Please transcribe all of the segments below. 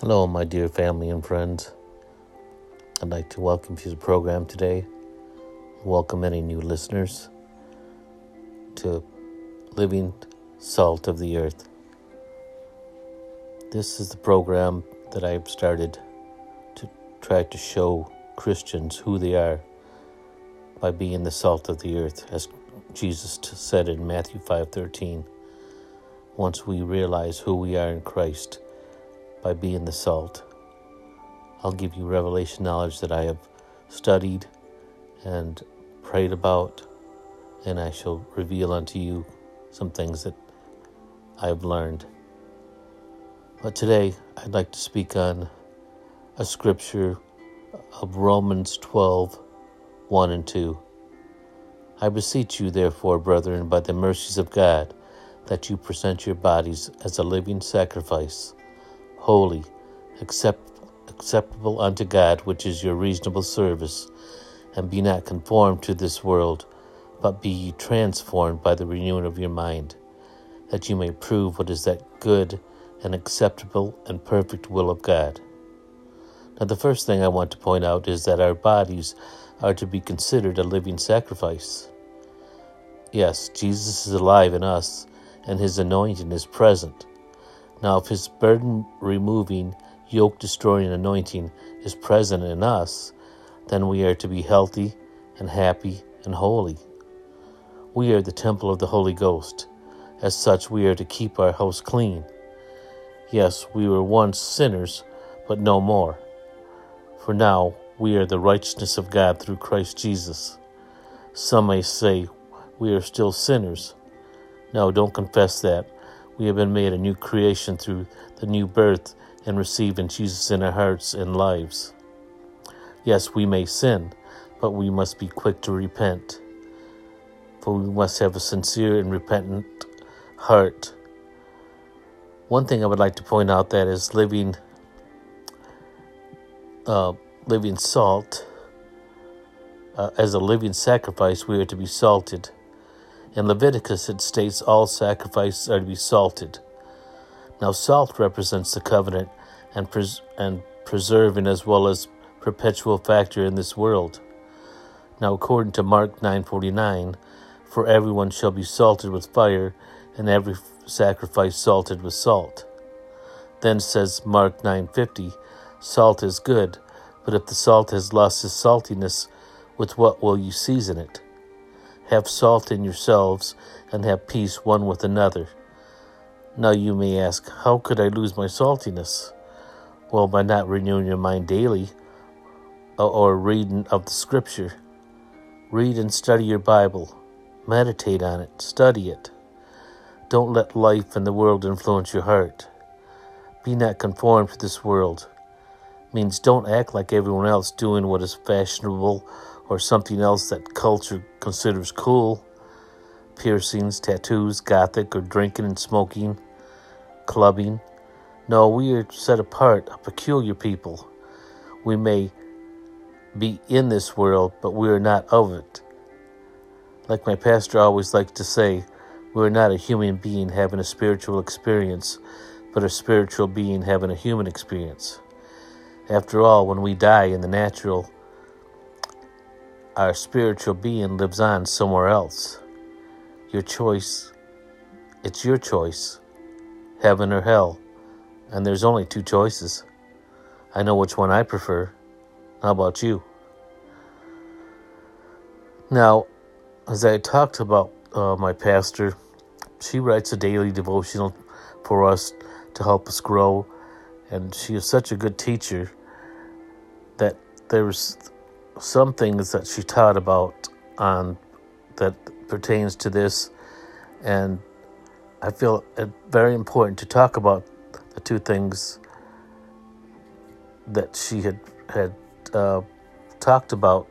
Hello, my dear family and friends. I'd like to welcome you to the program today. Welcome any new listeners to Living Salt of the Earth. This is the program that I've started to try to show Christians who they are by being the salt of the earth, as Jesus said in Matthew 5:13. Once we realize who we are in Christ by being the salt, I'll give you revelation knowledge that I have studied and prayed about, and I shall reveal unto you some things that I've learned. But today, I'd like to speak on a scripture of Romans 12 1 and 2. I beseech you, therefore, brethren, by the mercies of God, that you present your bodies as a living sacrifice, holy, accept, acceptable unto God, which is your reasonable service. And be not conformed to this world, but be ye transformed by the renewing of your mind, that you may prove what is that good and acceptable and perfect will of God. Now, the first thing I want to point out is that our bodies are to be considered a living sacrifice. Yes, Jesus is alive in us, and his anointing is present. Now, if his burden removing, yoke destroying anointing is present in us, then we are to be healthy and happy and holy. We are the temple of the Holy Ghost. As such, we are to keep our house clean. Yes, we were once sinners, but no more. For now, we are the righteousness of God through Christ Jesus. Some may say we are still sinners. No, don't confess that. We have been made a new creation through the new birth and receiving Jesus in our hearts and lives. Yes, we may sin, but we must be quick to repent. For we must have a sincere and repentant heart. One thing I would like to point out that is living uh, living salt, uh, as a living sacrifice, we are to be salted. In Leviticus, it states all sacrifices are to be salted. Now, salt represents the covenant and, pres- and preserving as well as perpetual factor in this world. Now, according to Mark 9:49, for everyone shall be salted with fire, and every sacrifice salted with salt. Then says Mark 9:50, salt is good, but if the salt has lost its saltiness, with what will you season it? Have salt in yourselves, and have peace one with another. Now you may ask, How could I lose my saltiness? Well, by not renewing your mind daily, uh, or reading of the Scripture. Read and study your Bible. Meditate on it. Study it. Don't let life and the world influence your heart. Be not conformed to this world means don't act like everyone else doing what is fashionable or something else that culture considers cool. Piercings, tattoos, gothic, or drinking and smoking, clubbing. No, we are set apart, a peculiar people. We may be in this world, but we are not of it. Like my pastor always liked to say, we are not a human being having a spiritual experience, but a spiritual being having a human experience. After all, when we die in the natural, our spiritual being lives on somewhere else. Your choice, it's your choice, heaven or hell. And there's only two choices. I know which one I prefer. How about you? Now, as I talked about uh, my pastor, she writes a daily devotional for us to help us grow, and she is such a good teacher that there's some things that she taught about on that pertains to this, and I feel it very important to talk about the two things that she had had uh, talked about,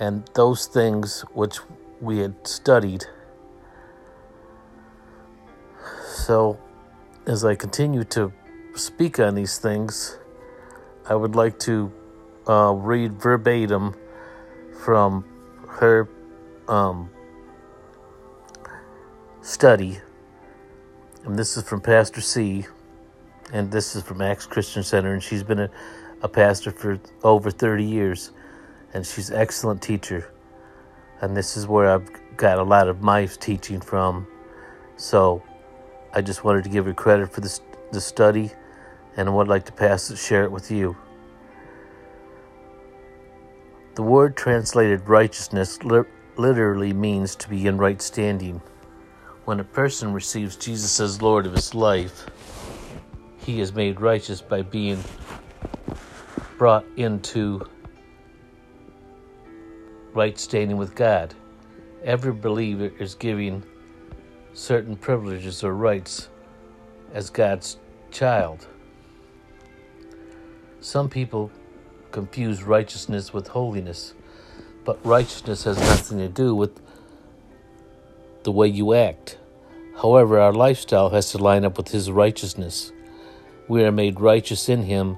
and those things which we had studied. So, as I continue to speak on these things, I would like to uh, read verbatim from her um, study, and this is from Pastor C. and this is from Acts Christian Center, and she's been a, a pastor for over 30 years, and she's an excellent teacher. And this is where I've got a lot of my teaching from. So I just wanted to give her credit for this the study, and I would like to pass it, share it with you. The word translated righteousness li- literally means to be in right standing. When a person receives Jesus as Lord of his life, he is made righteous by being brought into right standing with God. Every believer is giving certain privileges or rights as God's child. Some people confuse righteousness with holiness, but righteousness has nothing to do with the way you act. However, our lifestyle has to line up with His righteousness. We are made righteous in Him,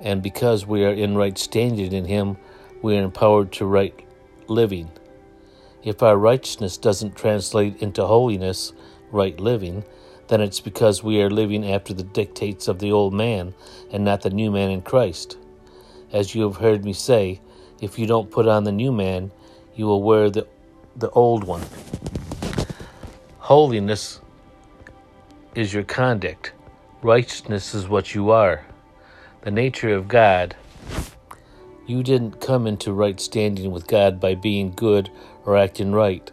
and because we are in right standing in Him, we are empowered to right living. If our righteousness doesn't translate into holiness, right living, then it's because we are living after the dictates of the old man and not the new man in Christ. As you have heard me say, if you don't put on the new man, you will wear the, the old one. Holiness is your conduct, righteousness is what you are. The nature of God. You didn't come into right standing with God by being good or acting right.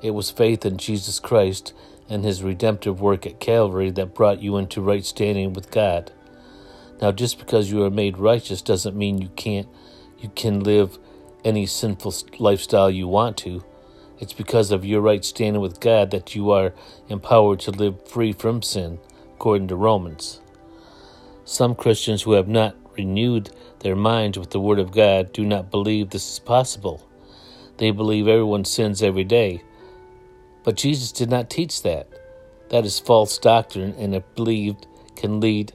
It was faith in Jesus Christ and his redemptive work at Calvary that brought you into right standing with God. Now just because you are made righteous doesn't mean you can't you can live any sinful lifestyle you want to. It's because of your right standing with God that you are empowered to live free from sin, according to Romans. Some Christians who have not renewed their minds with the Word of God do not believe this is possible. They believe everyone sins every day. But Jesus did not teach that. That is false doctrine, and if believed, can lead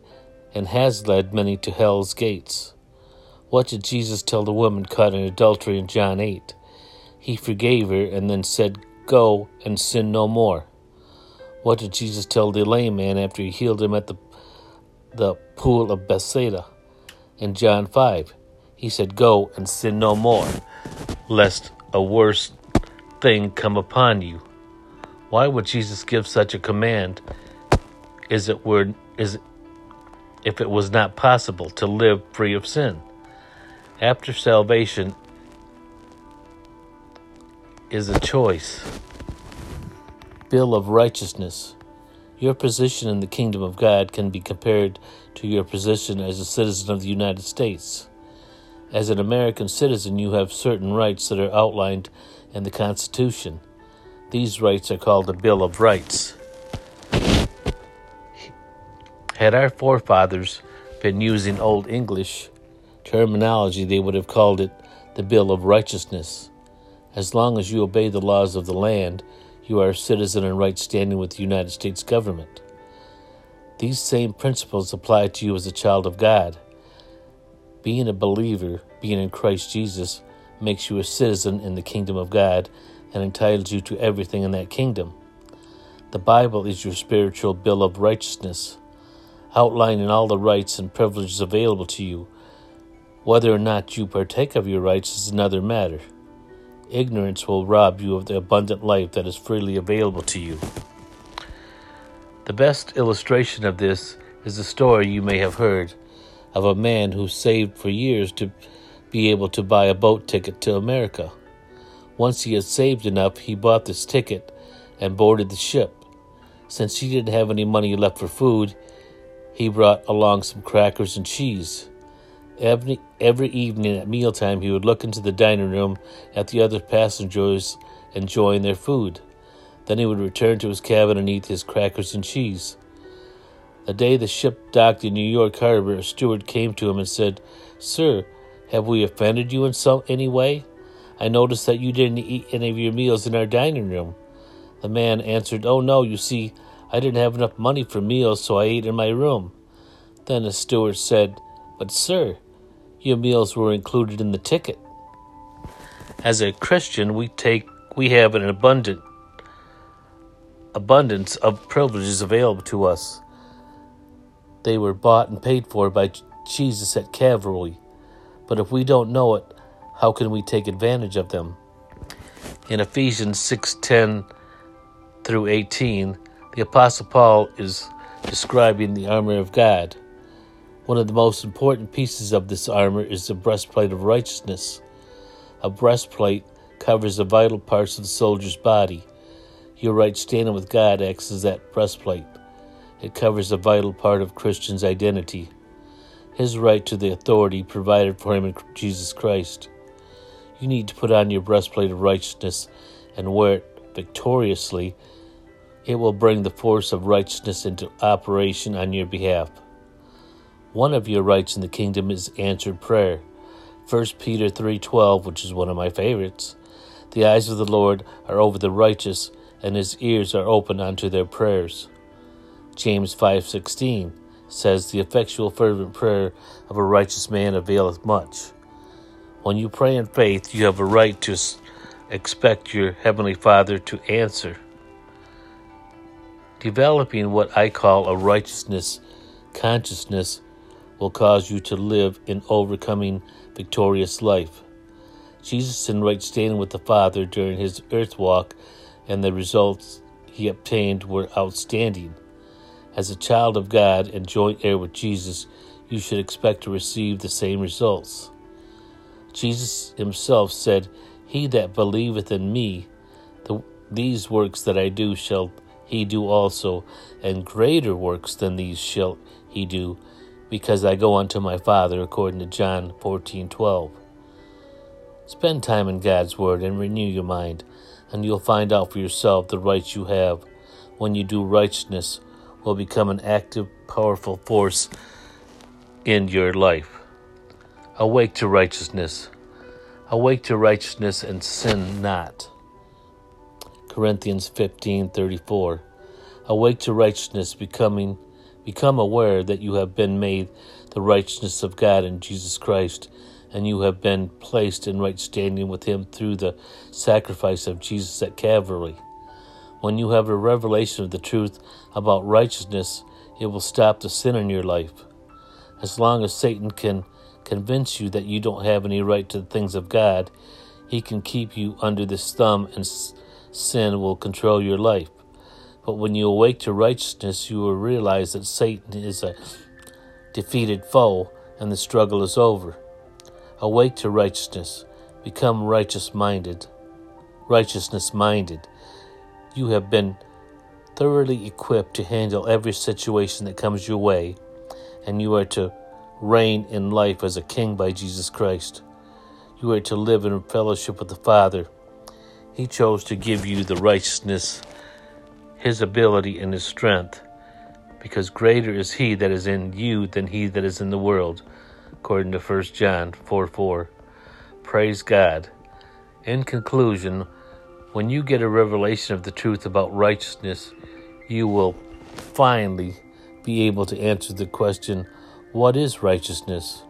and has led many to hell's gates. What did Jesus tell the woman caught in adultery in John 8? He forgave her and then said, Go and sin no more. What did Jesus tell the lame man after he healed him at the, the pool of Bethsaida? In John 5, he said, Go and sin no more, lest a worse thing come upon you. Why would Jesus give such a command? Is it were is if it was not possible to live free of sin? After salvation is a choice. Bill of righteousness. Your position in the kingdom of God can be compared to your position as a citizen of the United States. As an American citizen, you have certain rights that are outlined in the Constitution. These rights are called the Bill of Rights. Had our forefathers been using Old English terminology, they would have called it the Bill of Righteousness. As long as you obey the laws of the land, you are a citizen in right standing with the United States government. These same principles apply to you as a child of God. Being a believer, being in Christ Jesus, makes you a citizen in the kingdom of God and entitles you to everything in that kingdom. The Bible is your spiritual bill of righteousness, outlining all the rights and privileges available to you. Whether or not you partake of your rights is another matter. Ignorance will rob you of the abundant life that is freely available to you. The best illustration of this is a story you may have heard of a man who saved for years to be able to buy a boat ticket to America. Once he had saved enough, he bought this ticket and boarded the ship. Since he didn't have any money left for food, he brought along some crackers and cheese. Every, every evening at mealtime, he would look into the dining room at the other passengers enjoying their food. Then he would return to his cabin and eat his crackers and cheese. The day the ship docked in New York Harbor, a steward came to him and said, Sir, have we offended you in some any way? I noticed that you didn't eat any of your meals in our dining room. The man answered, Oh no, you see, I didn't have enough money for meals, so I ate in my room. Then the steward said, But sir, your meals were included in the ticket. As a Christian, we take we have an abundant abundance of privileges available to us. they were bought and paid for by Jesus at Calvary. But if we don't know it, how can we take advantage of them? In Ephesians 6:10 through 18, the apostle Paul is describing the armor of God. One of the most important pieces of this armor is the breastplate of righteousness. A breastplate covers the vital parts of the soldier's body. Your right standing with God acts as that breastplate. It covers a vital part of Christian's identity, his right to the authority provided for him in Jesus Christ. You need to put on your breastplate of righteousness and wear it victoriously. It will bring the force of righteousness into operation on your behalf. One of your rights in the kingdom is answered prayer. 1 Peter 3:12, which is one of my favorites. The eyes of the Lord are over the righteous, and his ears are open unto their prayers. James 5:16 says the effectual fervent prayer of a righteous man availeth much. When you pray in faith, you have a right to expect your heavenly Father to answer. Developing what I call a righteousness consciousness will cause you to live an overcoming victorious life. Jesus in right standing with the Father during his earth walk and the results he obtained were outstanding. As a child of God and joint heir with Jesus, you should expect to receive the same results. Jesus himself said, He that believeth in me, the, these works that I do shall he do also, and greater works than these shall he do, because I go unto my Father, according to John fourteen twelve. Spend time in God's Word and renew your mind, and you'll find out for yourself the rights you have. When you do righteousness, will become an active, powerful force in your life. Awake to righteousness. Awake to righteousness and sin not. Corinthians 15:34. Awake to righteousness, becoming become aware that you have been made the righteousness of God in Jesus Christ, and you have been placed in right standing with him through the sacrifice of Jesus at Calvary. When you have a revelation of the truth about righteousness, it will stop the sin in your life. As long as Satan can convince you that you don't have any right to the things of God, he can keep you under this thumb and sin will control your life. But when you awake to righteousness, you will realize that Satan is a defeated foe and the struggle is over. Awake to righteousness. Become righteous minded. Righteousness minded. You have been thoroughly equipped to handle every situation that comes your way, and you are to reign in life as a king by Jesus Christ. You are to live in fellowship with the Father. He chose to give you the righteousness, His ability, and His strength, because greater is He that is in you than He that is in the world, according to 1 John 4 4. Praise God. In conclusion, when you get a revelation of the truth about righteousness, you will finally be able to answer the question, What is righteousness?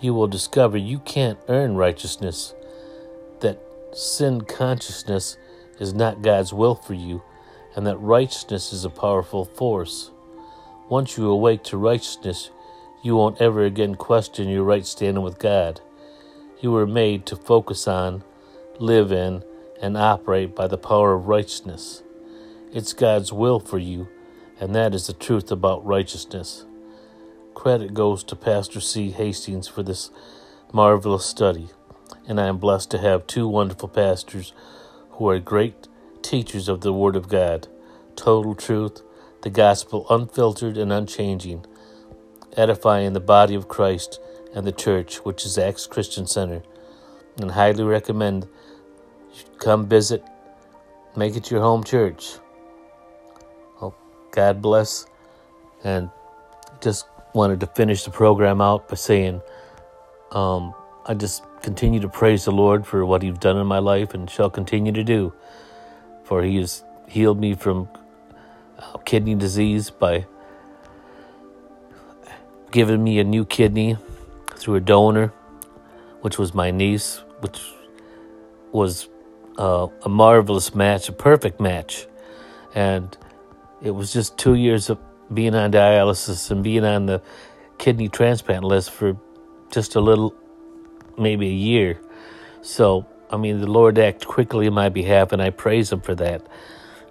You will discover you can't earn righteousness, that sin consciousness is not God's will for you, and that righteousness is a powerful force. Once you awake to righteousness, you won't ever again question your right standing with God. You were made to focus on, live in, and operate by the power of righteousness. It's God's will for you, and that is the truth about righteousness. Credit goes to Pastor C. Hastings for this marvelous study, and I am blessed to have two wonderful pastors who are great teachers of the Word of God, total truth, the gospel unfiltered and unchanging, edifying the body of Christ and the church, which is Acts Christian Center, and highly recommend you come visit, make it your home church. God bless. And just wanted to finish the program out by saying, um, I just continue to praise the Lord for what He's done in my life and shall continue to do. For He has healed me from uh, kidney disease by giving me a new kidney through a donor, which was my niece, which was uh, a marvelous match, a perfect match. And it was just two years being on dialysis and being on the kidney transplant list for just a little, maybe a year. So, I mean, the Lord acted quickly in my behalf, and I praise Him for that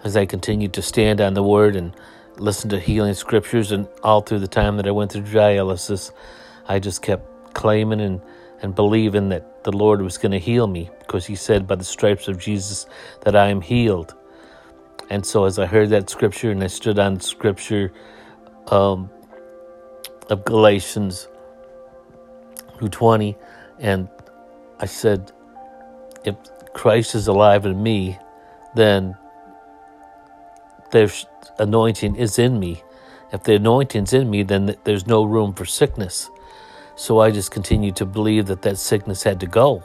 as I continued to stand on the Word and listen to healing scriptures. And all through the time that I went through dialysis, I just kept claiming and, and believing that the Lord was going to heal me because He said, by the stripes of Jesus, that I am healed. And so, as I heard that scripture and I stood on scripture um, of Galatians 2:20, and I said, if Christ is alive in me, then there's anointing is in me. If the anointing's in me, then there's no room for sickness. So I just continued to believe that that sickness had to go.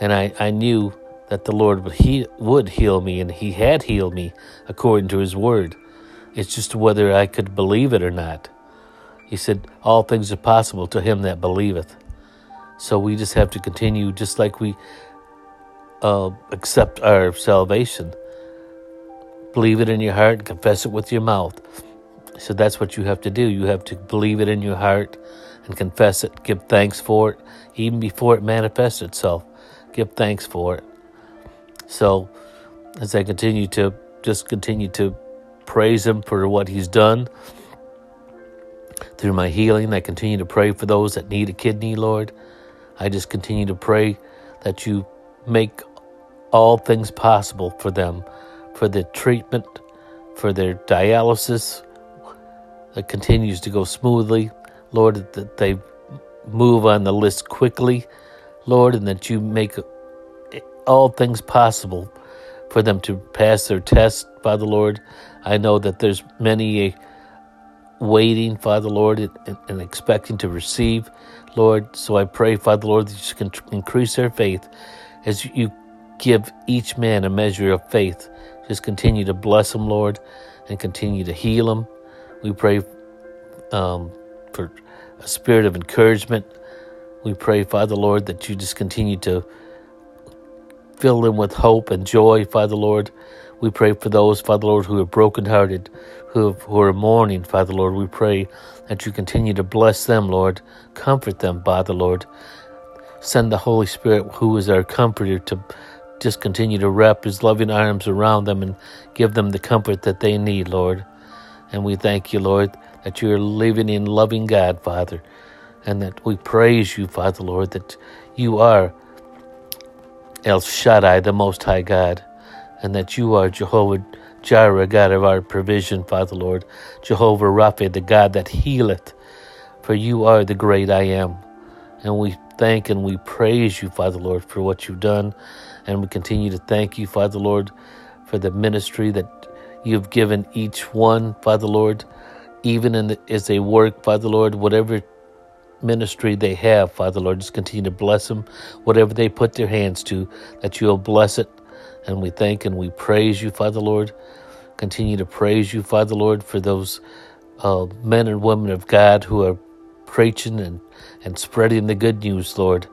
And I, I knew that the Lord would, he, would heal me, and He had healed me according to His word. It's just whether I could believe it or not. He said, All things are possible to him that believeth. So we just have to continue, just like we uh, accept our salvation. Believe it in your heart and confess it with your mouth. So that's what you have to do. You have to believe it in your heart and confess it, give thanks for it, even before it manifests itself. Give thanks for it. So, as I continue to just continue to praise Him for what He's done through my healing, I continue to pray for those that need a kidney, Lord. I just continue to pray that you make all things possible for them, for the treatment, for their dialysis that continues to go smoothly. Lord, that they move on the list quickly, Lord, and that you make all things possible for them to pass their test, Father Lord. I know that there's many waiting, Father Lord, and, and expecting to receive, Lord. So I pray, Father Lord, that you can increase their faith as you give each man a measure of faith. Just continue to bless them, Lord, and continue to heal them. We pray um, for a spirit of encouragement. We pray, Father Lord, that you just continue to fill them with hope and joy, Father Lord. We pray for those, Father Lord, who are brokenhearted, who, who are mourning, Father Lord. We pray that you continue to bless them, Lord. Comfort them, Father Lord. Send the Holy Spirit, who is our comforter, to just continue to wrap his loving arms around them and give them the comfort that they need, Lord. And we thank you, Lord, that you are living in loving God, Father, and that we praise you, Father, Lord, that you are El Shaddai, the Most High God, and that you are Jehovah Jireh, God of our provision, Father Lord, Jehovah Rapha, the God that healeth, for you are the great I am. And we thank and we praise you, Father Lord, for what you've done. And we continue to thank you, Father Lord, for the ministry that you've given each one, Father Lord, even in the, as they work, Father Lord, whatever ministry they have, Father Lord. Just continue to bless them, whatever they put their hands to, that you'll bless it. And we thank and we praise you, Father Lord. Continue to praise you, Father Lord, for those uh, men and women of God who are preaching and, and spreading the good news, Lord.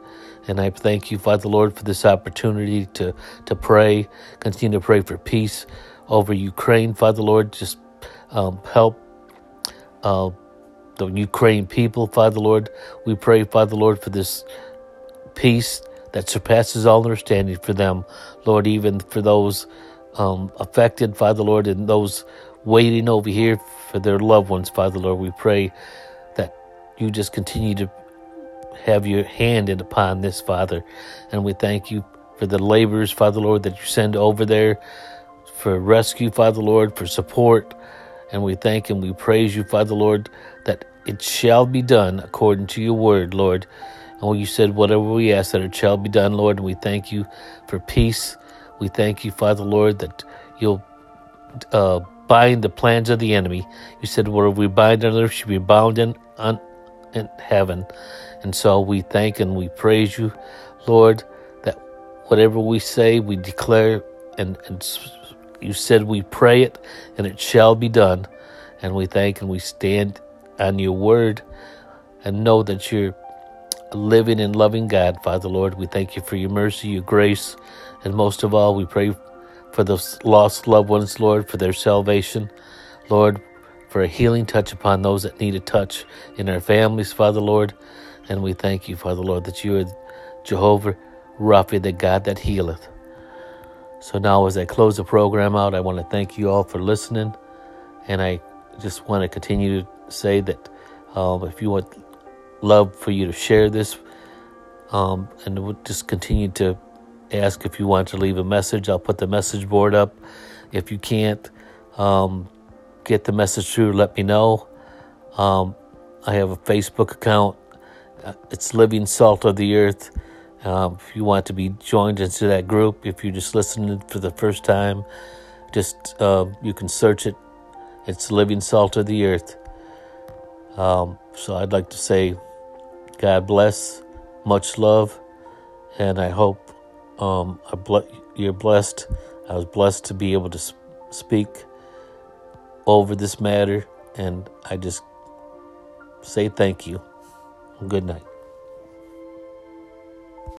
And I thank you, Father Lord, for this opportunity to, to pray, continue to pray for peace over Ukraine, Father Lord. Just um, help uh, the Ukraine people, Father Lord. We pray, Father Lord, for this peace that surpasses all understanding for them, Lord, even for those um, affected, Father Lord, and those waiting over here for their loved ones, Father Lord. We pray that you just continue to have your hand in upon this, Father. And we thank you for the laborers, Father Lord, that you send over there for rescue, Father Lord, for support. And we thank and we praise you, Father Lord, that it shall be done according to your word, Lord. And you said, whatever we ask, that it shall be done, Lord. And we thank you for peace. We thank you, Father, Lord, that you'll uh, bind the plans of the enemy. You said, whatever we bind on earth should be bound in, on, in heaven. And so we thank and we praise you, Lord, that whatever we say, we declare, and, and you said we pray it, and it shall be done. And we thank and we stand on your word and know that you're living and loving God, Father Lord. We thank you for your mercy, your grace, and most of all, we pray for those lost loved ones, Lord, for their salvation. Lord, for a healing touch upon those that need a touch in our families, Father Lord. And we thank you, Father Lord, that you are Jehovah Rapha, the God that healeth. So now, as I close the program out, I want to thank you all for listening. And I just want to continue to say that um, if you want love for you to share this, um, and we'll just continue to ask if you want to leave a message. I'll put the message board up. If you can't um, get the message through, let me know. Um, I have a Facebook account. Uh, it's Living Salt of the Earth. Um, if you want to be joined into that group, if you're just listening for the first time, just uh, you can search it. It's Living Salt of the Earth. Um, so I'd like to say, God bless, much love, and I hope um, you're blessed. I was blessed to be able to speak over this matter, and I just say thank you. Good night.